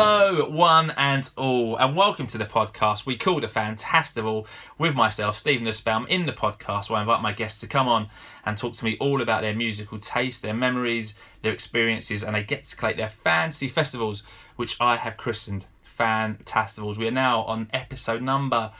Hello, one and all, and welcome to the podcast we call The Fantastival with myself, Stephen Nussbaum, in the podcast where I invite my guests to come on and talk to me all about their musical taste, their memories, their experiences, and they get to collect their fancy festivals, which I have christened Fantastivals. We are now on episode number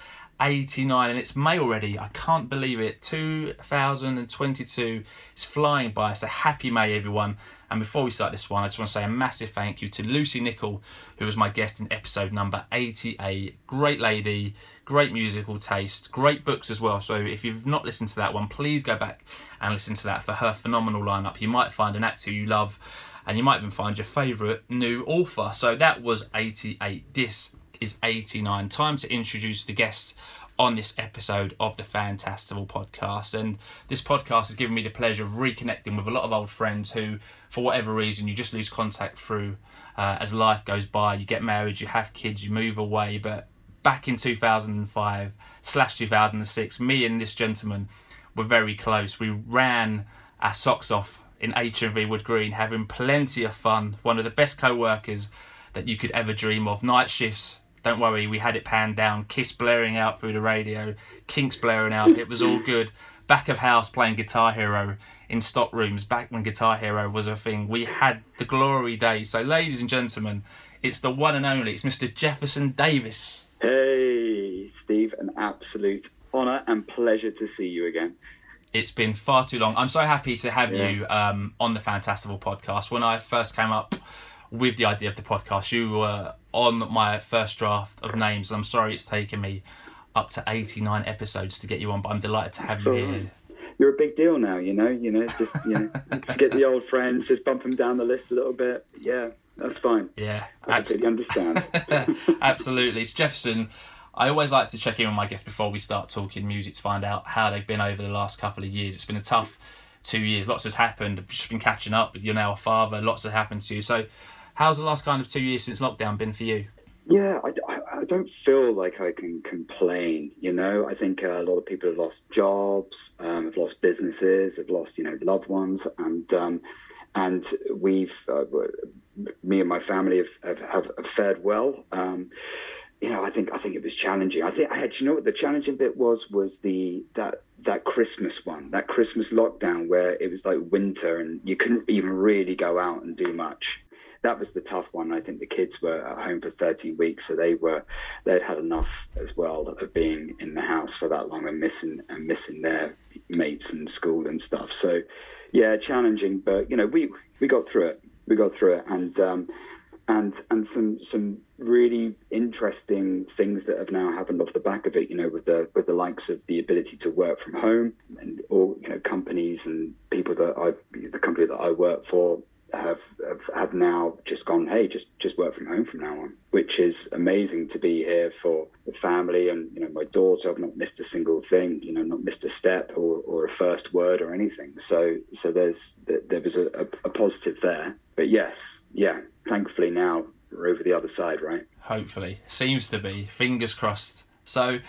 89 and it's May already. I can't believe it. 2022 is flying by. So happy May, everyone. And before we start this one, I just want to say a massive thank you to Lucy Nichol, who was my guest in episode number 88. Great lady, great musical taste, great books as well. So if you've not listened to that one, please go back and listen to that for her phenomenal lineup. You might find an actor you love and you might even find your favourite new author. So that was 88. This is 89. Time to introduce the guest on this episode of the Fantastival podcast. And this podcast has given me the pleasure of reconnecting with a lot of old friends who, for whatever reason, you just lose contact through uh, as life goes by. You get married, you have kids, you move away. But back in 2005 slash 2006, me and this gentleman were very close. We ran our socks off in HMV Wood Green, having plenty of fun. One of the best co-workers that you could ever dream of. Night shifts don't worry, we had it panned down. Kiss blaring out through the radio, Kinks blaring out. It was all good. Back of house playing Guitar Hero in stock rooms back when Guitar Hero was a thing. We had the glory days. So, ladies and gentlemen, it's the one and only. It's Mr. Jefferson Davis. Hey, Steve, an absolute honour and pleasure to see you again. It's been far too long. I'm so happy to have yeah. you um, on the Fantastival podcast. When I first came up with the idea of the podcast. You were on my first draft of names, I'm sorry it's taken me up to 89 episodes to get you on, but I'm delighted to have That's you here. Right. You're a big deal now, you know. You know, just you know, forget the old friends, just bump them down the list a little bit. Yeah, that's fine. Yeah, I absolutely understand. absolutely, it's Jefferson. I always like to check in with my guests before we start talking music to find out how they've been over the last couple of years. It's been a tough two years. Lots has happened. I've just been catching up. You're now a father. Lots has happened to you. So, How's the last kind of two years since lockdown been for you? Yeah, I, I don't feel like I can complain. You know, I think uh, a lot of people have lost jobs, um, have lost businesses, have lost you know loved ones, and um, and we've uh, me and my family have have, have fared well. Um, you know, I think I think it was challenging. I think I had, you know, what the challenging bit was was the that that Christmas one, that Christmas lockdown where it was like winter and you couldn't even really go out and do much that was the tough one. I think the kids were at home for 13 weeks, so they were they'd had enough as well of being in the house for that long and missing and missing their mates and school and stuff. So, yeah, challenging, but you know, we we got through it. We got through it, and um, and and some some really interesting things that have now happened off the back of it. You know, with the with the likes of the ability to work from home, and all you know, companies and people that I the company that I work for have, have have now just gone, hey, just just work from home from now on, which is amazing to be here for the family and you know my daughter. I've not missed a single thing, you know, not missed a step or, or a first word or anything. So so there's there was a, a, a positive there. But yes, yeah, thankfully now we're over the other side, right? Hopefully, seems to be. Fingers crossed. So.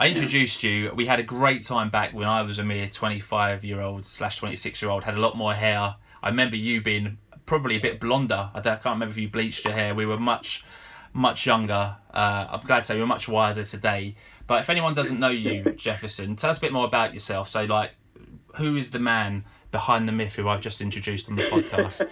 I introduced you. We had a great time back when I was a mere 25 year old slash 26 year old. Had a lot more hair, I remember you being probably a bit blonder. I, can't remember if you bleached your hair. We were much, much younger. Uh, I'm glad to say we're much wiser today. But if anyone doesn't know you, Jefferson, tell us a bit more about yourself. So, like, who is the man behind the myth who I've just introduced on the podcast?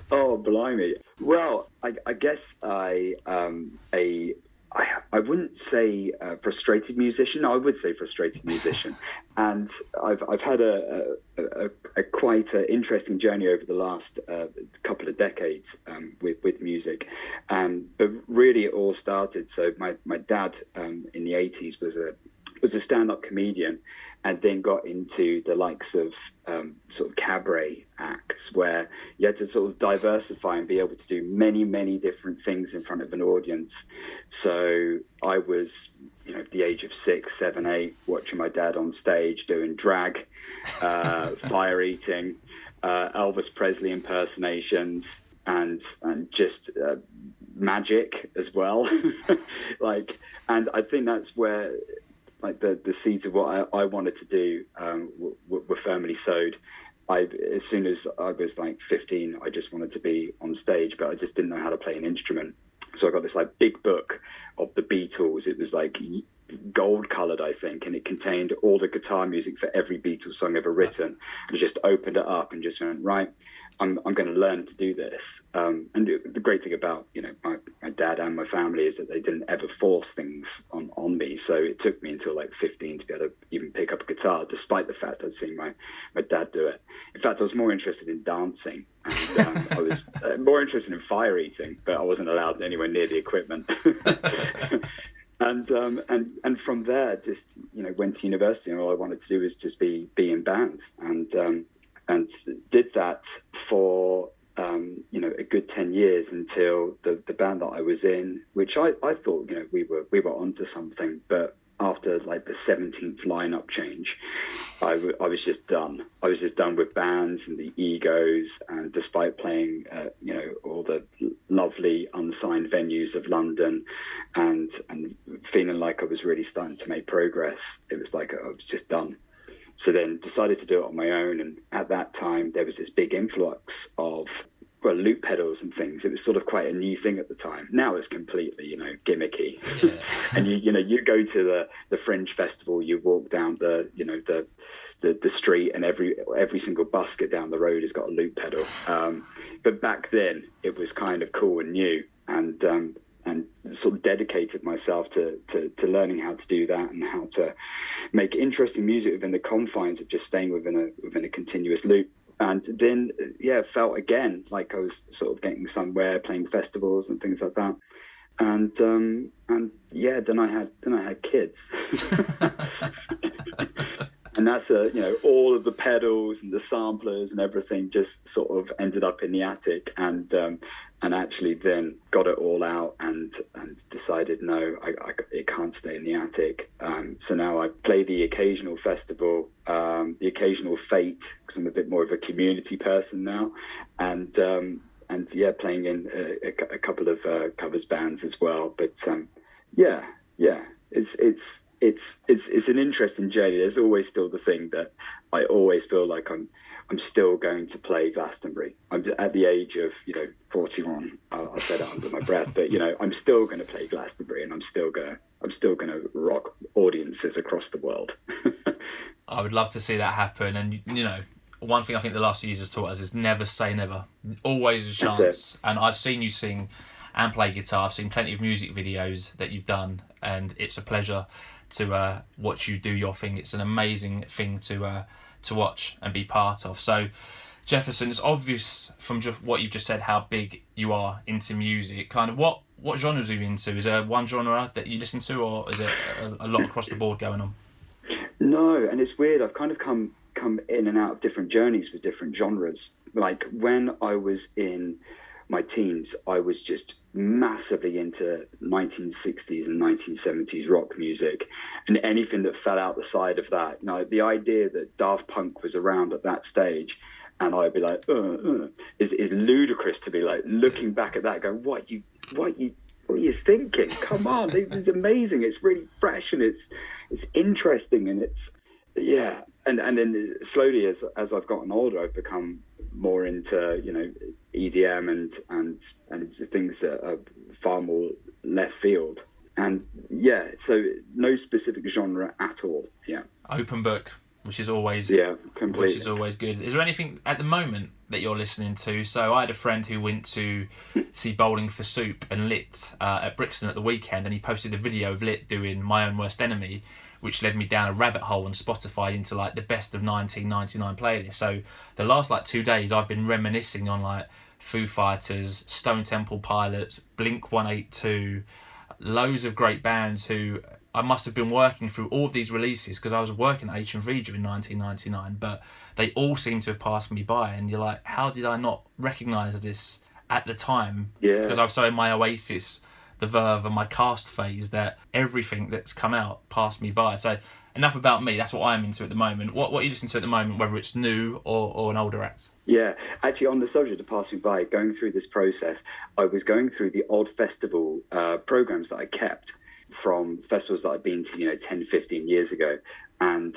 oh, blimey. Well, I, I guess I um, a I, I wouldn't say frustrated musician. I would say frustrated musician, and I've I've had a, a, a, a quite interesting journey over the last uh, couple of decades um, with with music, um, but really it all started. So my my dad um, in the eighties was a was a stand-up comedian and then got into the likes of um, sort of cabaret acts where you had to sort of diversify and be able to do many many different things in front of an audience. So i was you know the age of six seven eight watching my dad on stage doing drag uh, fire eating uh, elvis presley impersonations and and just uh, magic as well. Like and i think that's where like the the seeds of what I, I wanted to do um, were, were, firmly sowed. I as soon as I was like 15, I just wanted to be on stage, but I just didn't know how to play an instrument. So I got this like big book of the Beatles. It was like gold colored, I think, and it contained all the guitar music for every Beatles song ever written. And I just opened it up and just went, right, I'm, I'm going to learn to do this. Um, and the great thing about, you know, my, my dad and my family is that they didn't ever force things on, on me. So it took me until like 15 to be able to even pick up a guitar, despite the fact I'd seen my, my dad do it. In fact, I was more interested in dancing and um, I was uh, more interested in fire eating, but I wasn't allowed anywhere near the equipment. and um, and and from there, just you know, went to university, and all I wanted to do was just be be in bands, and um, and did that for um, you know a good ten years until the the band that I was in, which I I thought you know we were we were onto something, but after like the 17th lineup change, I, w- I was just done. I was just done with bands and the egos. And despite playing, uh, you know, all the lovely unsigned venues of London and, and feeling like I was really starting to make progress, it was like I was just done. So then decided to do it on my own. And at that time, there was this big influx of well, loop pedals and things. It was sort of quite a new thing at the time. Now it's completely, you know, gimmicky. Yeah. and you, you know, you go to the the Fringe Festival, you walk down the, you know, the the, the street, and every every single busker down the road has got a loop pedal. Um, but back then, it was kind of cool and new, and um, and sort of dedicated myself to, to to learning how to do that and how to make interesting music within the confines of just staying within a within a continuous loop. And then yeah felt again like i was sort of getting somewhere playing festivals and things like that. And um and yeah then i had then i had kids and that's a you know all of the pedals and the samplers and everything just sort of ended up in the attic and um, and actually then got it all out and and decided no I, I it can't stay in the attic. Um, so now I play the occasional festival um, the occasional fate because I'm a bit more of a community person now. And um, and yeah playing in a, a, couple of uh, covers bands as well. But um, yeah yeah it's it's it's it's it's an interesting journey. There's always still the thing that I always feel like I'm I'm still going to play Glastonbury. I'm at the age of you know 41. I'll, I'll say that under my breath, but you know I'm still going to play Glastonbury, and I'm still gonna I'm still going to rock audiences across the world. I would love to see that happen, and you know. One thing I think the last few years has taught us is never say never. Always a chance. And I've seen you sing and play guitar. I've seen plenty of music videos that you've done, and it's a pleasure to uh, watch you do your thing. It's an amazing thing to uh, to watch and be part of. So, Jefferson, it's obvious from just what you've just said how big you are into music. Kind of what what genres are you into? Is there one genre that you listen to, or is it a, a lot across the board going on? No, and it's weird. I've kind of come come in and out of different journeys with different genres. Like when I was in my teens, I was just massively into 1960s and 1970s rock music and anything that fell out the side of that. You know, the idea that Daft Punk was around at that stage and I'd be like, uh, uh, is, is ludicrous to be like looking back at that, going, what you, what you, what are you thinking? Come on, it's amazing. It's really fresh and it's, it's interesting and it's, yeah. And and then slowly as as I've gotten older, I've become more into you know EDM and and and things that are far more left field. And yeah, so no specific genre at all. Yeah. Open book, which is always yeah, completely. Which is always good. Is there anything at the moment that you're listening to? So I had a friend who went to see Bowling for Soup and Lit uh, at Brixton at the weekend, and he posted a video of Lit doing My Own Worst Enemy which led me down a rabbit hole on Spotify into like the best of 1999 playlist. So the last like two days, I've been reminiscing on like Foo Fighters, Stone Temple Pilots, Blink 182, loads of great bands who I must have been working through all of these releases because I was working at HMV during 1999, but they all seem to have passed me by. And you're like, how did I not recognize this at the time? Yeah. Because I was so in my Oasis the Verve and my cast phase that everything that's come out passed me by. So enough about me. That's what I'm into at the moment. What what are you listening to at the moment, whether it's new or, or an older act? Yeah, actually, on the subject of pass me by, going through this process, I was going through the odd festival uh, programs that I kept from festivals that I'd been to, you know, 10, 15 years ago. And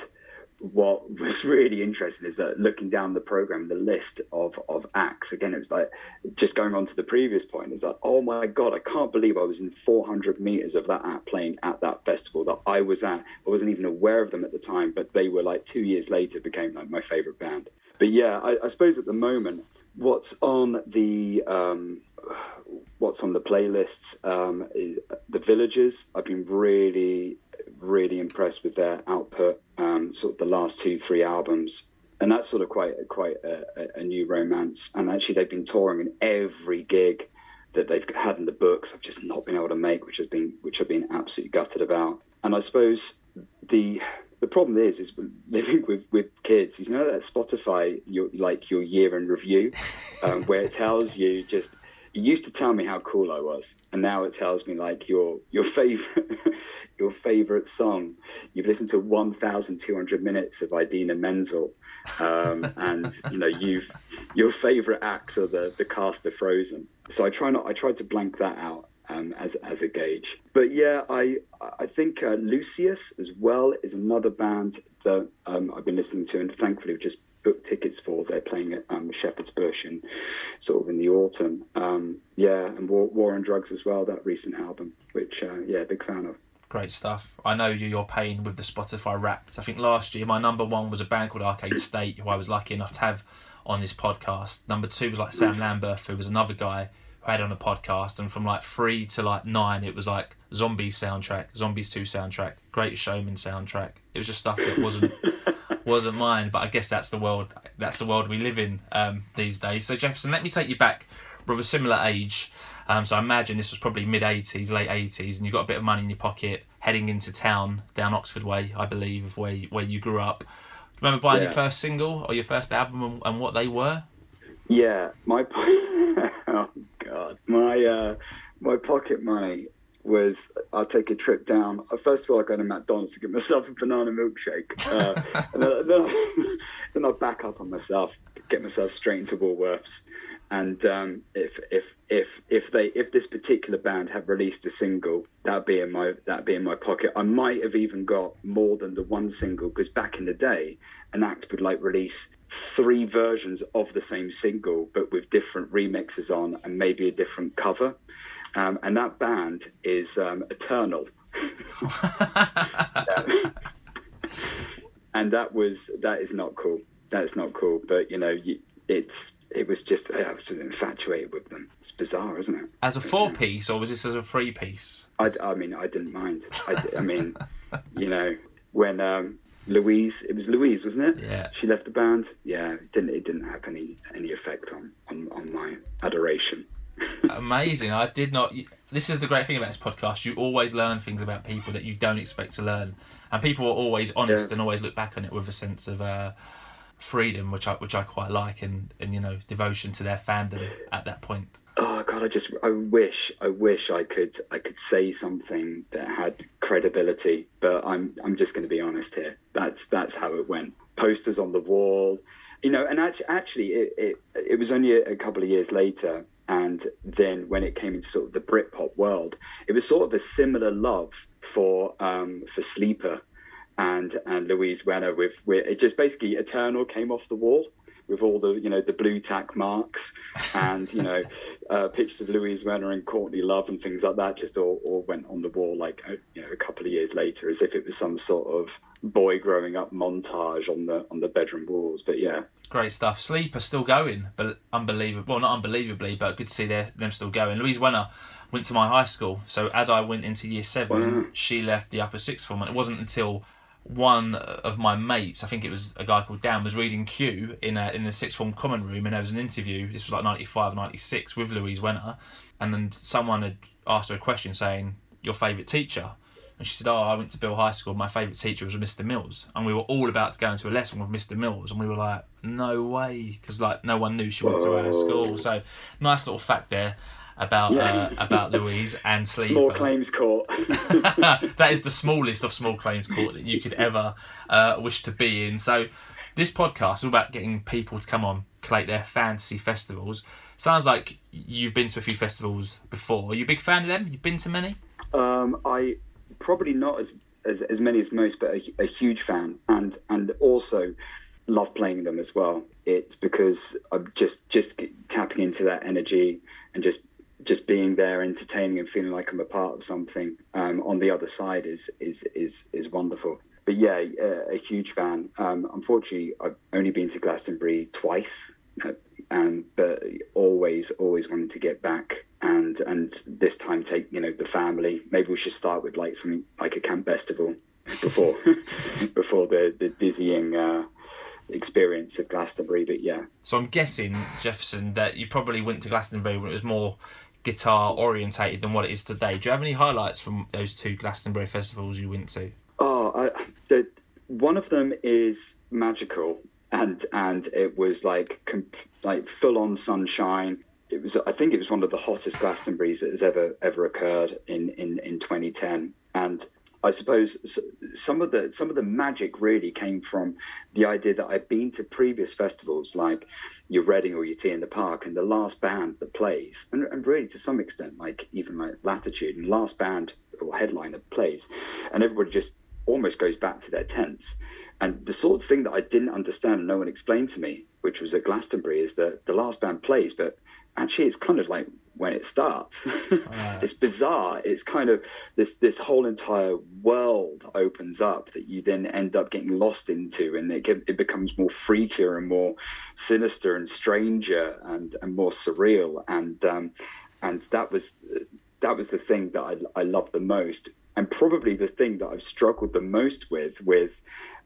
what was really interesting is that looking down the program, the list of of acts again, it was like just going on to the previous point is like, oh my god, I can't believe I was in 400 meters of that act playing at that festival that I was at. I wasn't even aware of them at the time, but they were like two years later became like my favorite band. But yeah, I, I suppose at the moment, what's on the um, what's on the playlists, um, the Villagers. I've been really really impressed with their output, um, sort of the last two, three albums. And that's sort of quite quite a, a, new romance. And actually, they've been touring in every gig that they've had in the books. I've just not been able to make, which has been which I've been absolutely gutted about. And I suppose the the problem is is living with with kids. You know that Spotify, your like your year in review, um, where it tells you just it used to tell me how cool I was, and now it tells me like your your favorite your favorite song. You've listened to one thousand two hundred minutes of Idina Menzel, um, and you know you've your favorite acts are the the cast of Frozen. So I try not I tried to blank that out um, as as a gauge. But yeah, I I think uh, Lucius as well is another band that um, I've been listening to, and thankfully just booked tickets for. They're playing at um, Shepherd's Bush and sort of in the autumn. Um, yeah, and War, War on Drugs as well. That recent album, which uh, yeah, big fan of. Great stuff. I know you, you're paying with the Spotify Wrapped. I think last year my number one was a band called Arcade State, who I was lucky enough to have on this podcast. Number two was like Sam nice. Lambert, who was another guy who had on a podcast. And from like three to like nine, it was like Zombies soundtrack, Zombies 2 soundtrack, Great Showman soundtrack. It was just stuff that wasn't wasn't mine, but I guess that's the world. That's the world we live in um, these days. So Jefferson, let me take you back. We're of a similar age, um, so I imagine this was probably mid '80s, late '80s, and you got a bit of money in your pocket, heading into town down Oxford Way, I believe, of where where you grew up. Remember buying yeah. your first single or your first album and, and what they were? Yeah, my oh god, my uh, my pocket money was I'll take a trip down. Uh, first of all, I go to McDonald's to get myself a banana milkshake, uh, and then, then, I, then I back up on myself, get myself straight into Woolworths. And um, if if if if they if this particular band had released a single, that'd be in my that'd be in my pocket. I might have even got more than the one single because back in the day, an act would like release three versions of the same single, but with different remixes on and maybe a different cover. Um, and that band is um, Eternal. and that was that is not cool. That is not cool. But you know, it's it was just I was infatuated with them. It's bizarre, isn't it? As a four piece, or was this as a three piece? I, I mean, I didn't mind. I, I mean, you know, when um, Louise, it was Louise, wasn't it? Yeah. She left the band. Yeah, it didn't it didn't have any any effect on on, on my adoration. Amazing. I did not. This is the great thing about this podcast. You always learn things about people that you don't expect to learn, and people are always honest yeah. and always look back on it with a sense of uh, freedom, which I which I quite like, and and you know devotion to their fandom at that point. Oh God, I just I wish I wish I could I could say something that had credibility, but I'm I'm just going to be honest here. That's that's how it went. Posters on the wall, you know, and actually, actually it, it, it was only a, couple of years later and then when it came into sort of the Britpop world, it was sort of a similar love for um, for Sleeper and and Louise Wener with, with it just basically Eternal came off the wall with all the you know the blue tack marks and you know uh, pictures of Louise Wener and Courtney Love and things like that just all, all went on the wall like uh, you know a couple of years later as if it was some sort of boy growing up montage on the on the bedroom walls but yeah Great stuff. Sleeper are still going, but unbelievable. Well, not unbelievably, but good to see them still going. Louise Wener went to my high school, so as I went into year seven, wow. she left the upper sixth form, and it wasn't until one of my mates, I think it was a guy called Dan, was reading Q in a, in the sixth form common room, and there was an interview. This was like 95, 96 with Louise Wener, and then someone had asked her a question saying, "Your favourite teacher?" And she said, "Oh, I went to Bill High School. My favourite teacher was Mr. Mills." And we were all about to go into a lesson with Mr. Mills, and we were like, "No way," because like no one knew she went to our school. So nice little fact there about yeah. uh, about Louise and Sleeper. Small claims court. that is the smallest of small claims court that you could ever uh, wish to be in. So this podcast is all about getting people to come on, collate their fantasy festivals. Sounds like you've been to a few festivals before. Are you a big fan of them? You've been to many? Um, I probably not as as, as many as most, but a, a huge fan, and and also love playing them as well. It's because I'm just just tapping into that energy and just just being there, entertaining and feeling like I'm a part of something um, on the other side is is is is wonderful. But yeah, a, a huge fan. Um, unfortunately, I've only been to Glastonbury twice, uh, um, but always always wanted to get back and and this time take you know the family. Maybe we should start with like something like a camp festival before before the the dizzying. Uh, experience of Glastonbury, but yeah. So I'm guessing Jefferson that you probably went to Glastonbury when it was more guitar orientated than what it is today. Do you have any highlights from those two Glastonbury festivals you went to? Oh, I, the, one of them is magical, and and it was like comp- like full on sunshine. It was I think it was one of the hottest Glastonburys that has ever ever occurred in in in 2010, and I suppose some of the some of the magic really came from the idea that I'd been to previous festivals like your Reading or your T in the Park, and the last band that plays, and, and really to some extent like even like Latitude, and last band or headliner plays, and everybody just almost goes back to their tents. And the sort of thing that I didn't understand and no one explained to me, which was at Glastonbury, is that the last band plays, but actually it's kind of like when it starts. it's bizarre. It's kind of this this whole entire world opens up that you then end up getting lost into, and it it becomes more freakier and more sinister and stranger and and more surreal. And um, and that was that was the thing that I I loved the most, and probably the thing that I've struggled the most with with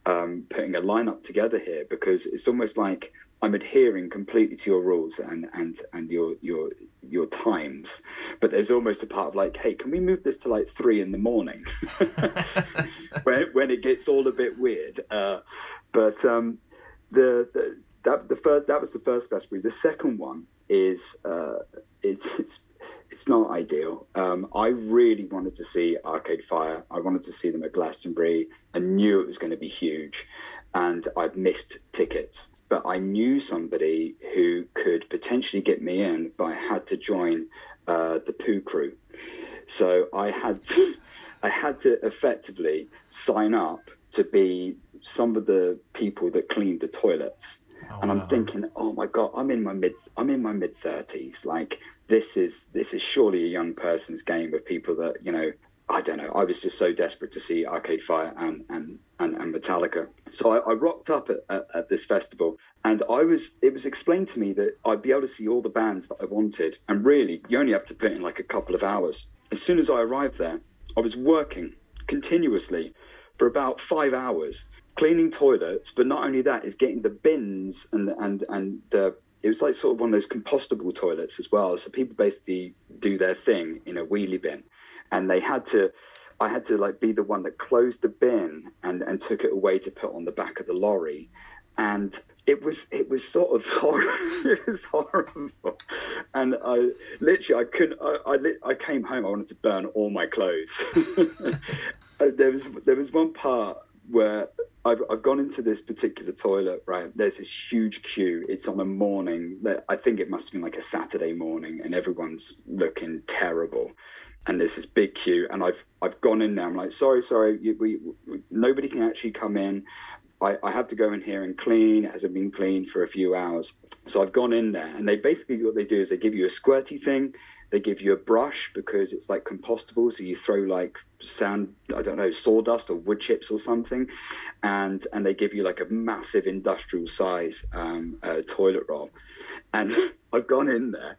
um, putting a lineup together here because it's almost like I'm adhering completely to your rules and and and your your your times, but there's almost a part of like, hey, can we move this to like three in the morning, when when it gets all a bit weird. Uh, but um, the, the that the first that was the first Glastonbury. The second one is uh, it's it's it's not ideal. Um, I really wanted to see Arcade Fire. I wanted to see them at Glastonbury. I knew it was going to be huge, and I'd missed tickets but I knew somebody who could potentially get me in, but I had to join uh, the poo crew. So I had to, I had to effectively sign up to be some of the people that cleaned the toilets. Oh, and I'm wow. thinking, oh my god, I'm in my mid, I'm in my mid thirties. Like this is this is surely a young person's game of people that you know I don't know. I was just so desperate to see Arcade Fire and and and, and Metallica. So I, I rocked up at, at, at, this festival, and I was. It was explained to me that I'd be able to see all the bands that I wanted, and really, you only have to put in like a couple of hours. As soon as I arrived there, I was working continuously for about five hours, cleaning toilets. But not only that, is getting the bins and and and the it was like sort of one of those compostable toilets as well. So people basically do their thing in a wheelie bin and they had to I had to like be the one that closed the bin and and took it away to put on the back of the lorry, and it was it was sort of horrible. it was horrible, and I literally I couldn't. I, I I came home. I wanted to burn all my clothes. Uh, there was there was one part where I've, I've gone into this particular toilet, right? There's this huge queue. It's on a morning. I think it must have been like a Saturday morning, and everyone's looking terrible and there's this big queue and i've i've gone in there. I'm like sorry sorry we, we nobody can actually come in. I, I have to go in here and clean. It hasn't been cleaned for a few hours. So i've gone in there and they basically what they do is they give you a squirty thing. They give you a brush because it's like compostable so you throw like sand i don't know sawdust or wood chips or something and and they give you like a massive industrial size um, uh, toilet roll. And i've gone in there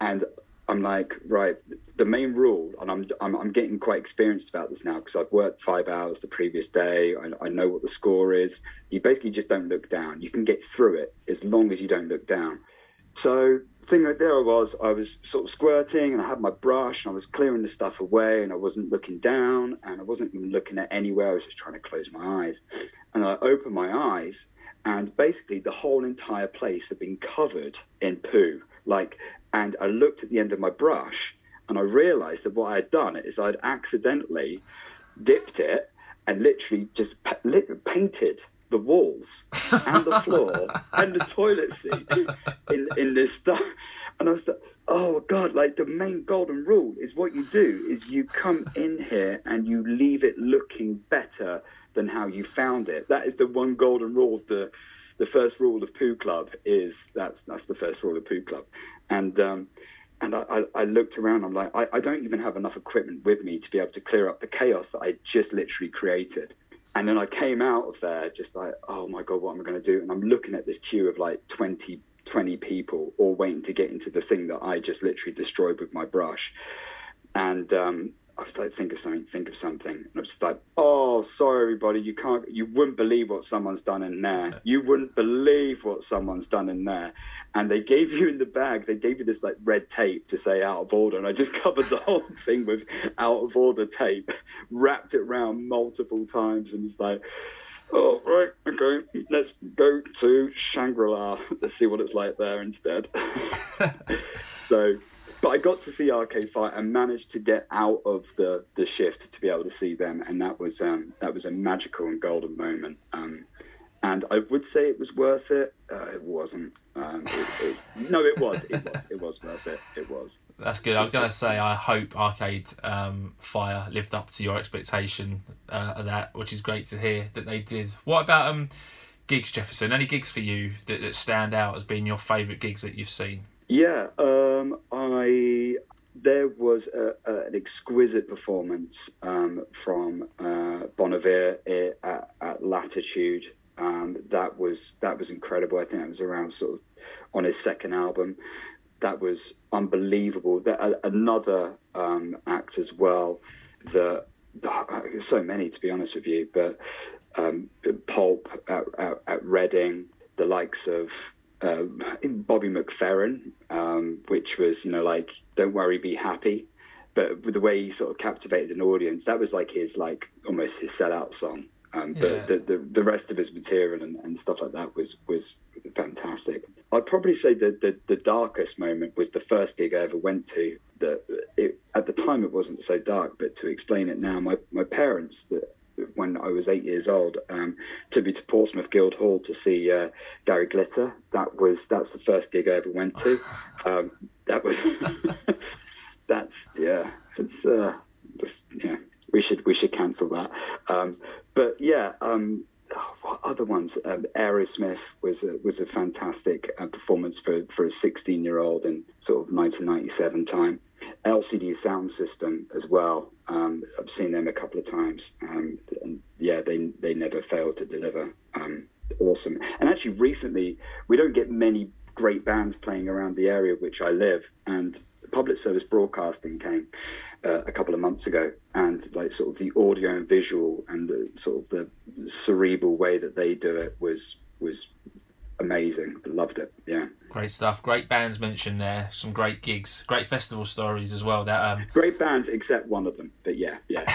and I'm like, right, the main rule, and I'm, I'm, I'm getting quite experienced about this now because I've worked five hours the previous day. I, I, know what the score is. You basically just don't look down. You can get through it as long as you don't look down. So, thing that there I was, I was sort of squirting and I had my brush and I was clearing the stuff away and I wasn't looking down and I wasn't even looking at anywhere. I was just trying to close my eyes. And I opened my eyes and basically the whole entire place had been covered in poo. Like and I looked at the end of my brush and I realized that what I had done is I'd accidentally dipped it and literally just painted the walls and the floor and the toilet seat in, in this stuff. And I was like, oh God, like the main golden rule is what you do is you come in here and you leave it looking better than how you found it. That is the one golden rule. The the first rule of Poo Club is that's that's the first rule of Poo Club. And um and I, I, looked around, I'm like, I, I don't even have enough equipment with me to be able to clear up the chaos that I just literally created. And then I came out of there just like, oh my God, what am I going to do? And I'm looking at this queue of like 20, 20 people all waiting to get into the thing that I just literally destroyed with my brush. And um, I was like, think of something, think of something. And I was just like, oh, sorry, everybody, you can't, you wouldn't believe what someone's done in there. You wouldn't believe what someone's done in there. And they gave you in the bag, they gave you this like red tape to say out of order. And I just covered the whole thing with out of order tape, wrapped it around multiple times. And it's like, oh, right, okay, let's go to Shangri La. Let's see what it's like there instead. so, but I got to see Arcade Fire and managed to get out of the the shift to be able to see them, and that was um, that was a magical and golden moment. Um, and I would say it was worth it. Uh, it wasn't. Um, it, it, no, it was. It was. It was worth it. It was. That's good. I was going to say I hope Arcade um, Fire lived up to your expectation uh, of that, which is great to hear that they did. What about um, gigs, Jefferson? Any gigs for you that, that stand out as being your favourite gigs that you've seen? Yeah, um, I there was a, a, an exquisite performance um, from uh, Iver at, at Latitude. Um, that was that was incredible. I think that was around sort of on his second album. That was unbelievable. That uh, another um, act as well. The, the, so many to be honest with you, but um, Pulp at, at, at Reading, the likes of uh, Bobby McFerrin, um, which was, you know, like, don't worry, be happy. But with the way he sort of captivated an audience, that was like his, like, almost his sellout song. Um, but yeah. the, the, the rest of his material and, and stuff like that was was fantastic. I'd probably say that the, the darkest moment was the first gig I ever went to. That it, at the time it wasn't so dark, but to explain it now, my, my parents that when I was eight years old, um, took me to Portsmouth Guildhall to see uh, Gary Glitter. That was that's the first gig I ever went to. Um, that was that's yeah, it's uh, just, yeah. We should we should cancel that. Um, but yeah, um, what other ones? Um, Aerosmith was a, was a fantastic uh, performance for for a 16 year old in sort of 1997 time. LCD Sound System as well. Um, I've seen them a couple of times, um, and yeah, they they never fail to deliver. Um, awesome. And actually, recently we don't get many great bands playing around the area which I live, and public service broadcasting came uh, a couple of months ago, and like sort of the audio and visual and the, sort of the cerebral way that they do it was was amazing. I loved it. Yeah. Great stuff. Great bands mentioned there. Some great gigs. Great festival stories as well. That um, great bands, except one of them. But yeah, yeah.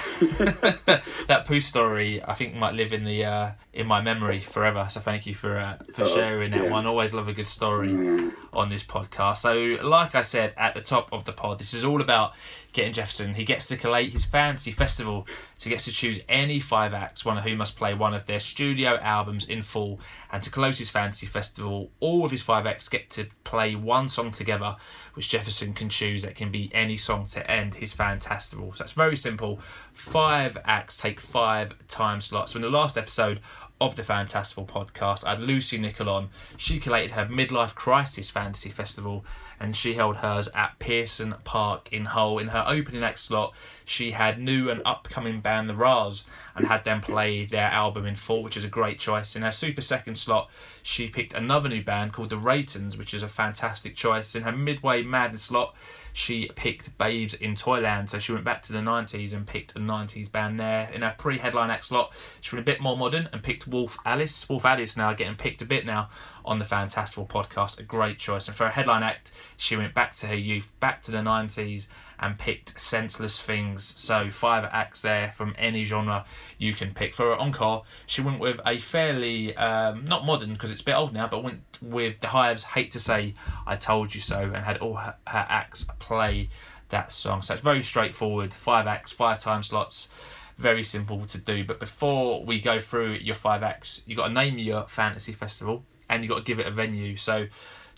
that poo story, I think, might live in the uh, in my memory forever. So thank you for uh, for oh, sharing that yeah. one. Always love a good story mm. on this podcast. So, like I said at the top of the pod, this is all about getting Jefferson. He gets to collate his fantasy festival, so he gets to choose any five acts, one of whom must play one of their studio albums in full. And to close his fantasy festival, all of his five acts get to play one song together, which Jefferson can choose. That can be any song to end his fantastival. So it's very simple. Five acts take five time slots. So in the last episode of the Fantastival podcast, I had Lucy Nichol on. She collated her midlife crisis fantasy festival and she held hers at Pearson Park in Hull. In her opening act slot, she had new and upcoming band The Raz and had them play their album in full, which is a great choice. In her super second slot, she picked another new band called The Reytons, which is a fantastic choice. In her midway madness slot, she picked Babes in Toyland, so she went back to the 90s and picked a 90s band there. In her pre-headline act slot, she went a bit more modern and picked Wolf Alice. Wolf Alice now getting picked a bit now on the Fantastival podcast, a great choice. And for a headline act, she went back to her youth, back to the 90s, and picked Senseless Things. So five acts there from any genre you can pick. For her encore, she went with a fairly, um, not modern because it's a bit old now, but went with The Hives, Hate to Say I Told You So, and had all her, her acts play that song. So it's very straightforward, five acts, five time slots very simple to do. But before we go through your five acts, you got to name your fantasy festival and you got to give it a venue. So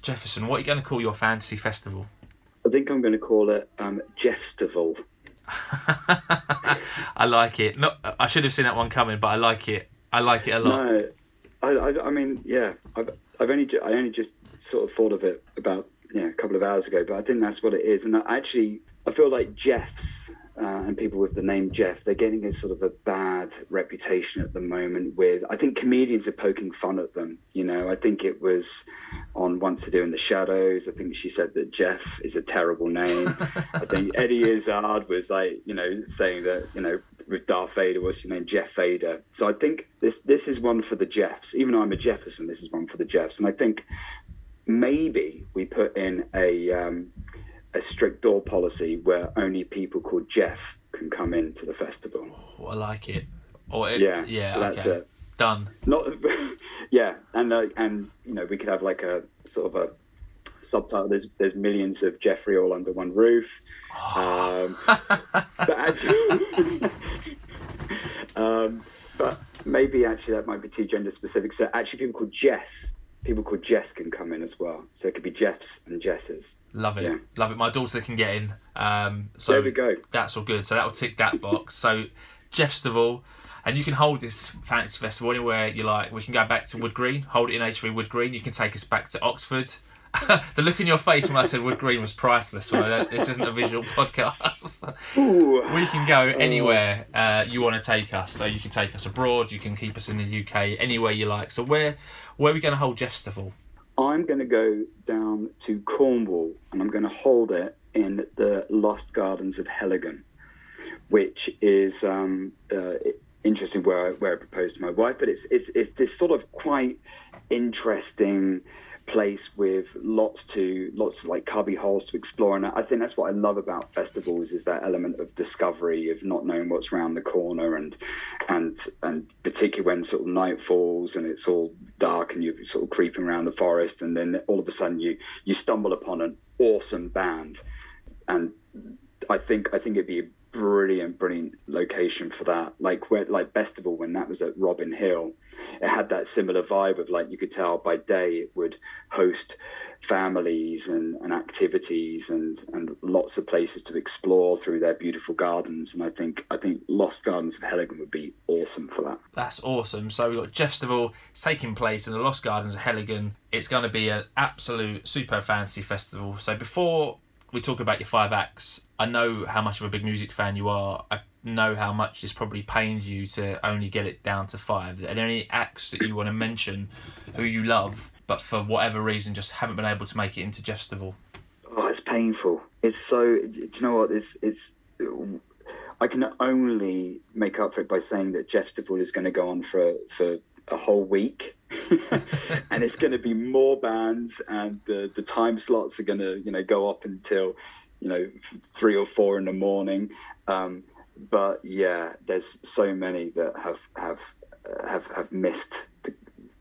Jefferson, what are you going to call your fantasy festival? I think I'm going to call it um, Jeffstival. I like it. Not, I should have seen that one coming, but I like it. I like it a lot. No, I, I, I mean, yeah, I've, I've only, I only just sort of thought of it about yeah a couple of hours ago, but I think that's what it is. And I actually, I feel like Jeffs uh, and people with the name Jeff, they're getting a sort of a bad reputation at the moment. With I think comedians are poking fun at them. You know, I think it was on What We Do in the Shadows. I think she said that Jeff is a terrible name. I think Eddie Izzard was like, you know, saying that you know with Darth Vader was your name Jeff Vader. So I think this this is one for the Jeffs. Even though I'm a Jefferson, this is one for the Jeffs. And I think maybe we put in a um, a strict door policy where only people called Jeff can come into the festival. Oh, I like it. Or it, Yeah, yeah. so that's okay. it. Done. Not, yeah, and uh, and you know we could have like a sort of a subtitle. There's there's millions of Jeffrey all under one roof. Um, but actually, um, but maybe actually that might be too gender specific. So actually, people called Jess, people called Jess can come in as well. So it could be Jeffs and Jesses. Love it. Yeah. Love it. My daughter can get in. Um, so there we go. That's all good. So that will tick that box. so Jeffstival, and you can hold this fantasy festival anywhere you like. We can go back to Wood Green, hold it in HMV Wood Green. You can take us back to Oxford. the look in your face when I said Wood Green was priceless. When I, this isn't a visual podcast. Ooh. we can go anywhere uh, you want to take us. So you can take us abroad. You can keep us in the UK, anywhere you like. So where where are we going to hold Jeffstival? I'm going to go down to Cornwall and I'm going to hold it in the Lost Gardens of Heligan, which is um, uh, interesting where I, where I proposed to my wife. But it's it's it's this sort of quite interesting place with lots to lots of like cubby holes to explore and i think that's what i love about festivals is that element of discovery of not knowing what's around the corner and and and particularly when sort of night falls and it's all dark and you're sort of creeping around the forest and then all of a sudden you you stumble upon an awesome band. And I think I think it'd be brilliant, brilliant location for that. Like where like Bestival when that was at Robin Hill, it had that similar vibe of like you could tell by day it would host families and, and activities and and lots of places to explore through their beautiful gardens. And I think I think Lost Gardens of Heligan would be awesome for that. That's awesome. So we've got Jeffstival taking place in the Lost Gardens of Heligan. It's going to be an absolute super fantasy festival. So before we talk about your five acts, I know how much of a big music fan you are. I know how much this probably pains you to only get it down to five. There any acts that you want to mention who you love, but for whatever reason just haven't been able to make it into Jeffstival? Oh, it's painful. It's so. Do you know what? It's it's. I can only make up for it by saying that Jeffstival is going to go on for for a whole week, and it's going to be more bands, and the the time slots are going to you know go up until you know three or four in the morning. Um, but yeah, there's so many that have have have have missed the,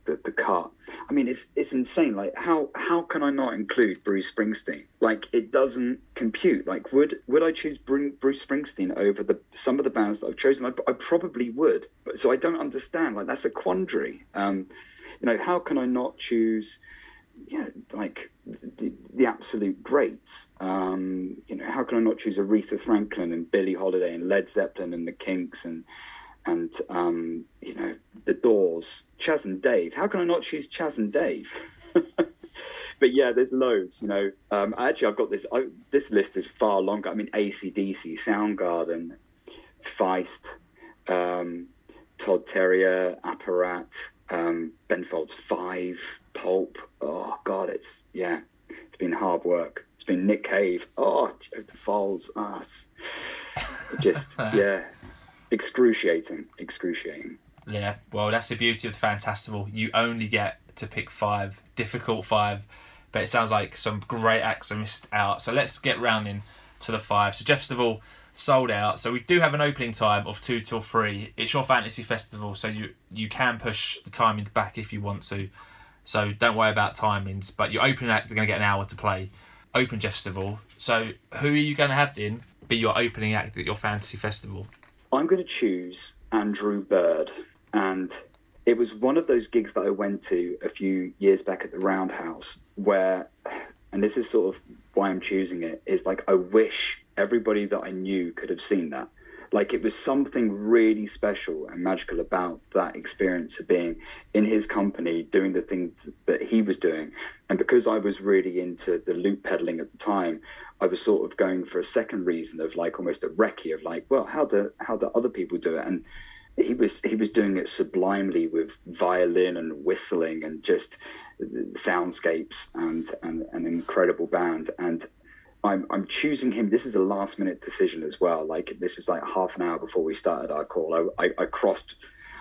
the, the cut. I mean, it's it's insane. Like how how can I not include Bruce Springsteen? Like it doesn't compute. Like would would I choose Bruce Springsteen over the some of the bands that I've chosen? I, I probably would. But so I don't understand. Like that's a quandary. Um, you know, how can I not choose? You know, like the, the absolute greats. Um, you know, how can I not choose Aretha Franklin and Billie Holiday and Led Zeppelin and the Kinks and and um, you know the Doors, Chas and Dave. How can I not choose Chas and Dave? but yeah, there's loads. You know, um, actually, I've got this. I, this list is far longer. I mean, ACDC, Soundgarden, Feist, um, Todd Terje, Apparat, um, Ben Folds Five, Pulp. Oh God, it's yeah, it's been hard work. It's been Nick Cave. Oh, DeFalls. Oh, it's just yeah, excruciating, excruciating. Yeah, well, that's the beauty of the Fantastival. You only get to pick five, difficult five, but it sounds like some great acts are missed out. So let's get rounding to the five. So Jeffstival sold out. So we do have an opening time of two till three. It's your fantasy festival, so you you can push the timings back if you want to. So don't worry about timings. But your opening act are going to get an hour to play. Open Jeffstival. So who are you going to have in be your opening act at your fantasy festival? I'm going to choose Andrew Bird, and it was one of those gigs that I went to a few years back at the Roundhouse where, and this is sort of why I'm choosing it, is like I wish everybody that I knew could have seen that. Like it was something really special and magical about that experience of being in his company, doing the things that he was doing. And because I was really into the loop pedaling at the time, I was sort of going for a second reason of like almost a recce of like, well, how do how do other people do it? And he was he was doing it sublimely with violin and whistling and just soundscapes and, and an incredible band and I'm I'm choosing him. This is a last minute decision as well. Like this was like half an hour before we started our call. I, I, I crossed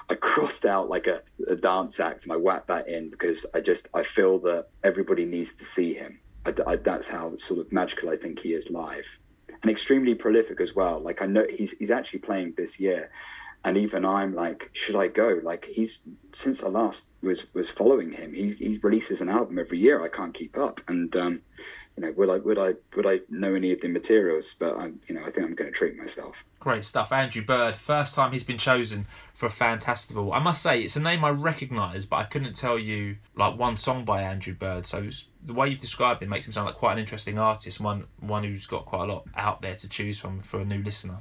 I crossed out like a, a, dance act and I whacked that in because I just I feel that everybody needs to see him. I, I, that's how sort of magical I think he is live, and extremely prolific as well. Like I know he's he's actually playing this year, and even I'm like, should I go? Like he's since I last was was following him, he he releases an album every year. I can't keep up, and um, you know, would I would I would I know any of the materials? But I'm, you know, I think I'm going to treat myself. Great stuff, Andrew Bird. First time he's been chosen for a Fantastival. I must say, it's a name I recognise, but I couldn't tell you like one song by Andrew Bird. So the way you've described him makes him sound like quite an interesting artist, one one who's got quite a lot out there to choose from for a new listener.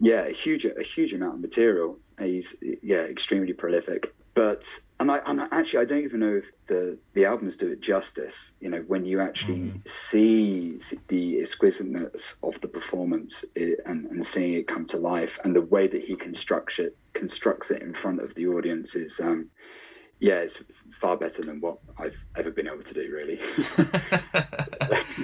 Yeah, a huge a huge amount of material. He's yeah, extremely prolific but and I and actually I don't even know if the the albums do it justice. You know, when you actually mm. see the exquisiteness of the performance it, and, and seeing it come to life, and the way that he constructs it constructs it in front of the audience is. Um, yeah, it's far better than what I've ever been able to do, really.